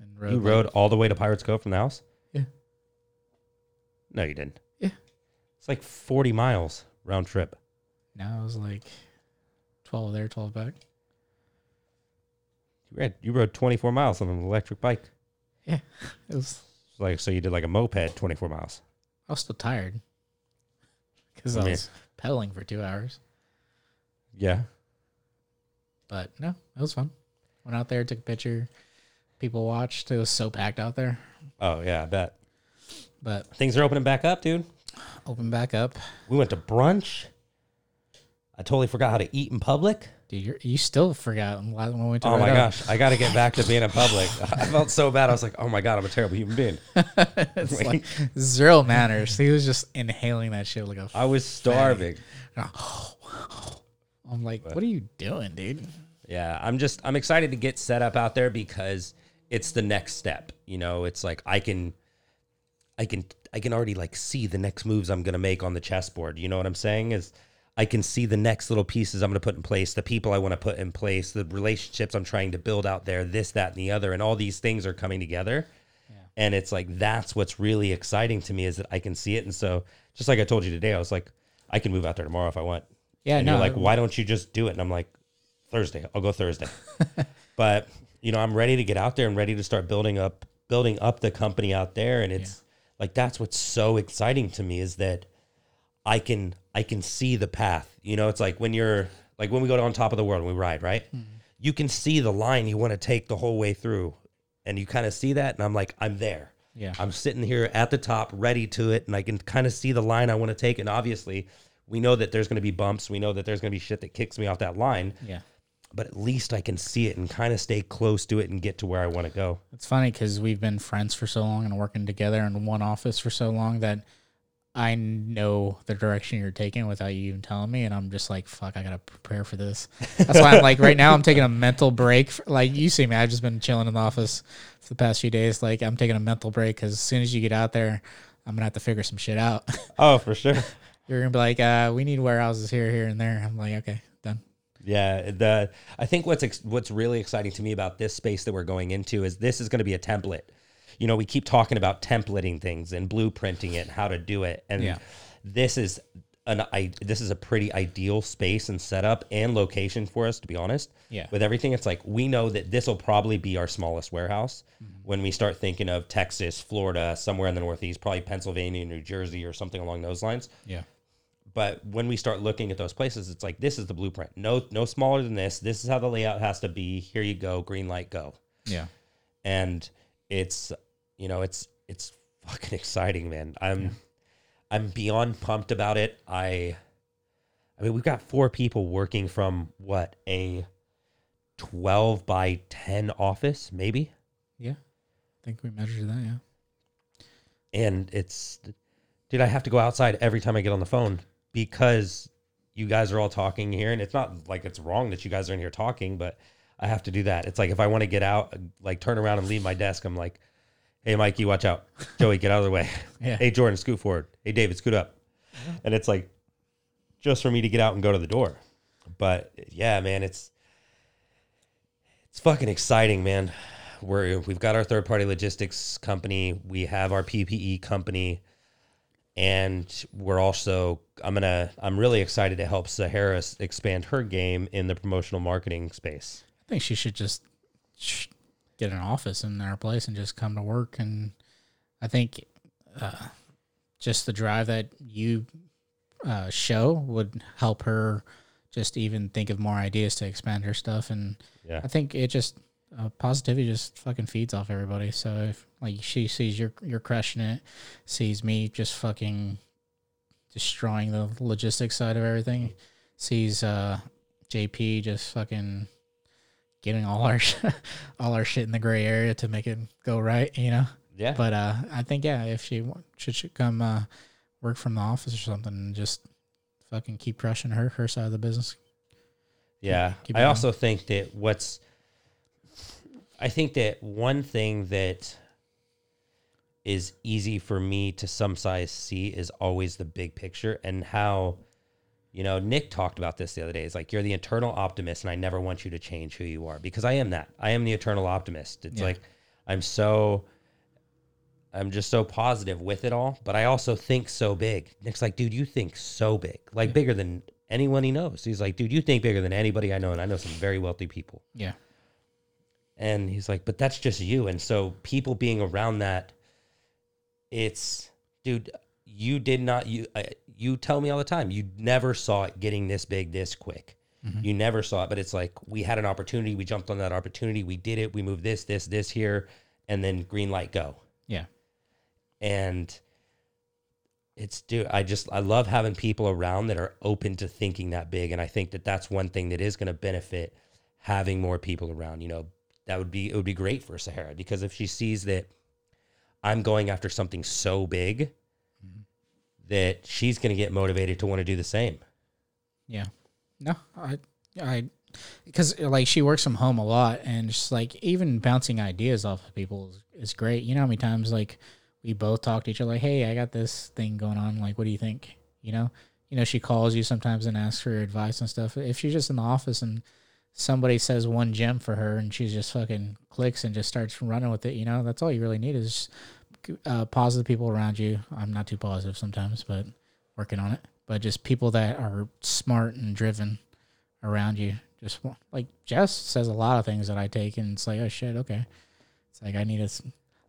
and rode. You like- rode all the way to Pirates Cove from the house? Yeah. No, you didn't. Yeah. It's like 40 miles round trip. Now it was like twelve there, twelve back. You rode, you rode 24 miles on an electric bike. Yeah, it was like so you did like a moped 24 miles. I was still tired. Because I I mean- was pedaling for two hours. Yeah. But no, it was fun. Went out there, took a picture. People watched. It was so packed out there. Oh yeah, I bet. But Things are opening back up, dude. open back up. We went to brunch. I totally forgot how to eat in public. Dude, you're, you still forgot when we went to Oh my gosh, I got to get back to being in public. I felt so bad. I was like, oh my god, I'm a terrible human being. it's like zero manners. He was just inhaling that shit like a. I was starving. I'm like, what are you doing, dude? Yeah, I'm just I'm excited to get set up out there because it's the next step. You know, it's like I can I can I can already like see the next moves I'm going to make on the chessboard. You know what I'm saying? Is I can see the next little pieces I'm going to put in place, the people I want to put in place, the relationships I'm trying to build out there, this that and the other and all these things are coming together. And it's like that's what's really exciting to me is that I can see it and so just like I told you today I was like I can move out there tomorrow if I want. Yeah, and no. you're like, why don't you just do it? And I'm like, Thursday. I'll go Thursday. but you know, I'm ready to get out there and ready to start building up building up the company out there. And it's like that's what's so exciting to me is that I can I can see the path. You know, it's like when you're like when we go to on top of the world and we ride, right? Mm-hmm. You can see the line you want to take the whole way through. And you kind of see that, and I'm like, I'm there. Yeah. I'm sitting here at the top, ready to it, and I can kind of see the line I want to take. And obviously, we know that there's going to be bumps. We know that there's going to be shit that kicks me off that line, Yeah. but at least I can see it and kind of stay close to it and get to where I want to go. It's funny because we've been friends for so long and working together in one office for so long that I know the direction you're taking without you even telling me, and I'm just like, fuck, I gotta prepare for this. That's why I'm like, right now, I'm taking a mental break. For, like you see me, I've just been chilling in the office for the past few days. Like I'm taking a mental break because as soon as you get out there, I'm gonna have to figure some shit out. Oh, for sure. you're gonna be like, uh, we need warehouses here, here, and there. I'm like, okay, done. Yeah, the I think what's ex- what's really exciting to me about this space that we're going into is this is going to be a template. You know, we keep talking about templating things and blueprinting it, and how to do it, and Yeah. this is an I this is a pretty ideal space and setup and location for us. To be honest, Yeah. with everything, it's like we know that this will probably be our smallest warehouse mm-hmm. when we start thinking of Texas, Florida, somewhere in the Northeast, probably Pennsylvania, New Jersey, or something along those lines Yeah. but when we start looking at those places it's like this is the blueprint no no smaller than this this is how the layout has to be here you go green light go Yeah. and it's you know it's it's fucking exciting man i'm i'm beyond pumped about it i i mean we've got four people working from what a 12 by 10 office maybe Yeah. I think we measured that. Yeah. and it's dude i have to go outside every time i get on the phone because you guys are all talking here and it's not like it's wrong that you guys are in here talking but i have to do that it's like if i want to get out like turn around and leave my desk i'm like hey mikey watch out. Joey get out of the way. Yeah. hey jordan scoot forward. Hey david scoot up. Uh-huh. And it's like just for me to get out and go to the door. But yeah man it's it's fucking exciting man. We're we've got our third party logistics company. We have our ppe company. And we're also i'm gonna i'm really excited to help sahara expand her game in the promotional marketing space. I think she should just get an office in our place and just come to work. And I think uh, just the drive that you uh, show would help her just even think of more ideas to expand her stuff. And yeah I think it just uh, positivity just fucking feeds off everybody. So if like she sees you're you're crushing it, sees me just fucking destroying the logistics side of everything, sees uh JP just fucking getting all our all our shit in the gray area to make it go right, you know. yeah But uh, I think yeah, if she should, should come uh, work from the office or something, and just fucking keep crushing her her side of the business. Yeah. keep it I going. also think that what's I think that one thing that is easy for me to some size see is always the big picture and how you know Nick talked about this the other day. It's like you're the eternal optimist and I never want you to change who you are because I am that. I am the eternal optimist. It's Yeah. like I'm so I'm just so positive with it all, but I also think so big. Nick's like, dude, you think so big, like bigger than anyone he knows. He's like, dude, you think bigger than anybody I know, and I know some very wealthy people. Yeah, And he's like, but that's just you. And so people being around that, it's, dude, you did not, you, uh, you tell me all the time, you never saw it getting this big this quick. You never saw it, but it's like we had an opportunity, we jumped on that opportunity, we did it, we moved this, this, this here, and then green light go. Yeah, and it's dude i just i love having people around that are open to thinking that big and i think that that's one thing that is going to benefit having more people around you know? That would be it would be great for sahara because if she sees that i'm going after something so big that she's going to get motivated to want to do the same yeah. No, I, I, because like she works from home a lot, and just like even bouncing ideas off of people is, is great. You know how many times like we both talk to each other, like, "Hey, I got this thing going on. Like, what do you think?" You know, you know, she calls you sometimes and asks for your advice and stuff. If she's just in the office and somebody says one gem for her and she just fucking clicks and just starts running with it, you know, that's all you really need is uh, positive people around you. I'm not too positive sometimes, but working on it. But just people that are smart and driven around you. Just like Jess says a lot of things that I take, and it's like, oh shit, okay. It's like I need to,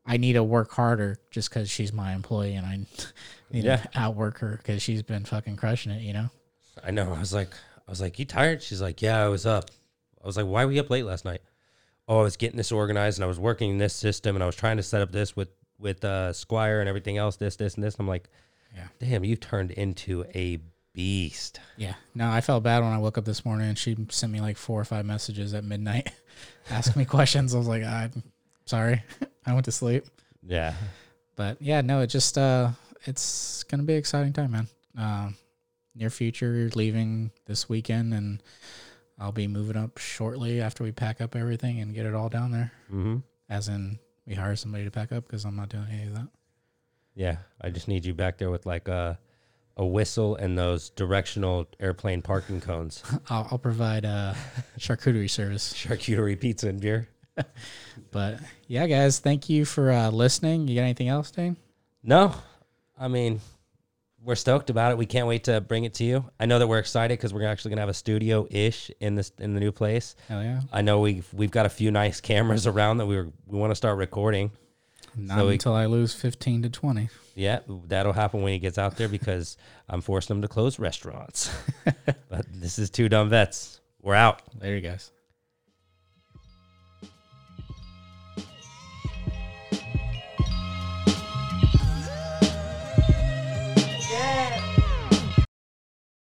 I need to work harder just because she's my employee, and I need Yeah. to outwork her because she's been fucking crushing it, you know. I know. I was like, I was like, you tired? She's like, yeah, I was up. I was like, why were you up late last night? Oh, I was getting this organized and I was working this system and I was trying to set up this with with uh, Squire and everything else, this, this, and this. And I'm like, Yeah. damn, you've turned into a beast. Yeah. No, I felt bad when I woke up this morning and she sent me like four or five messages at midnight asking me questions. I was like, I'm sorry, I went to sleep. Yeah, But yeah, no, it just uh it's gonna be an exciting time, man. Um, near future, leaving this weekend, and I'll be moving up shortly after we pack up everything and get it all down there. Mm-hmm. As in, we hire somebody to pack up because I'm not doing any of that. Yeah, I just need you back there with like a a whistle and those directional airplane parking cones, I'll, I'll provide a charcuterie service. charcuterie pizza and beer. But yeah, guys, thank you for uh, listening. You got anything else, Dane? No, I mean, we're stoked about it. We can't wait to bring it to you. I know that we're excited because we're actually gonna have a studio ish in this in the new place. Hell yeah! I know we've we've got a few nice cameras around that we were, we want to start recording. Not So we- until I lose fifteen to twenty. Yeah, that'll happen when he gets out there because I'm forcing him to close restaurants. but this is two dumb vets. We're out. There you guys.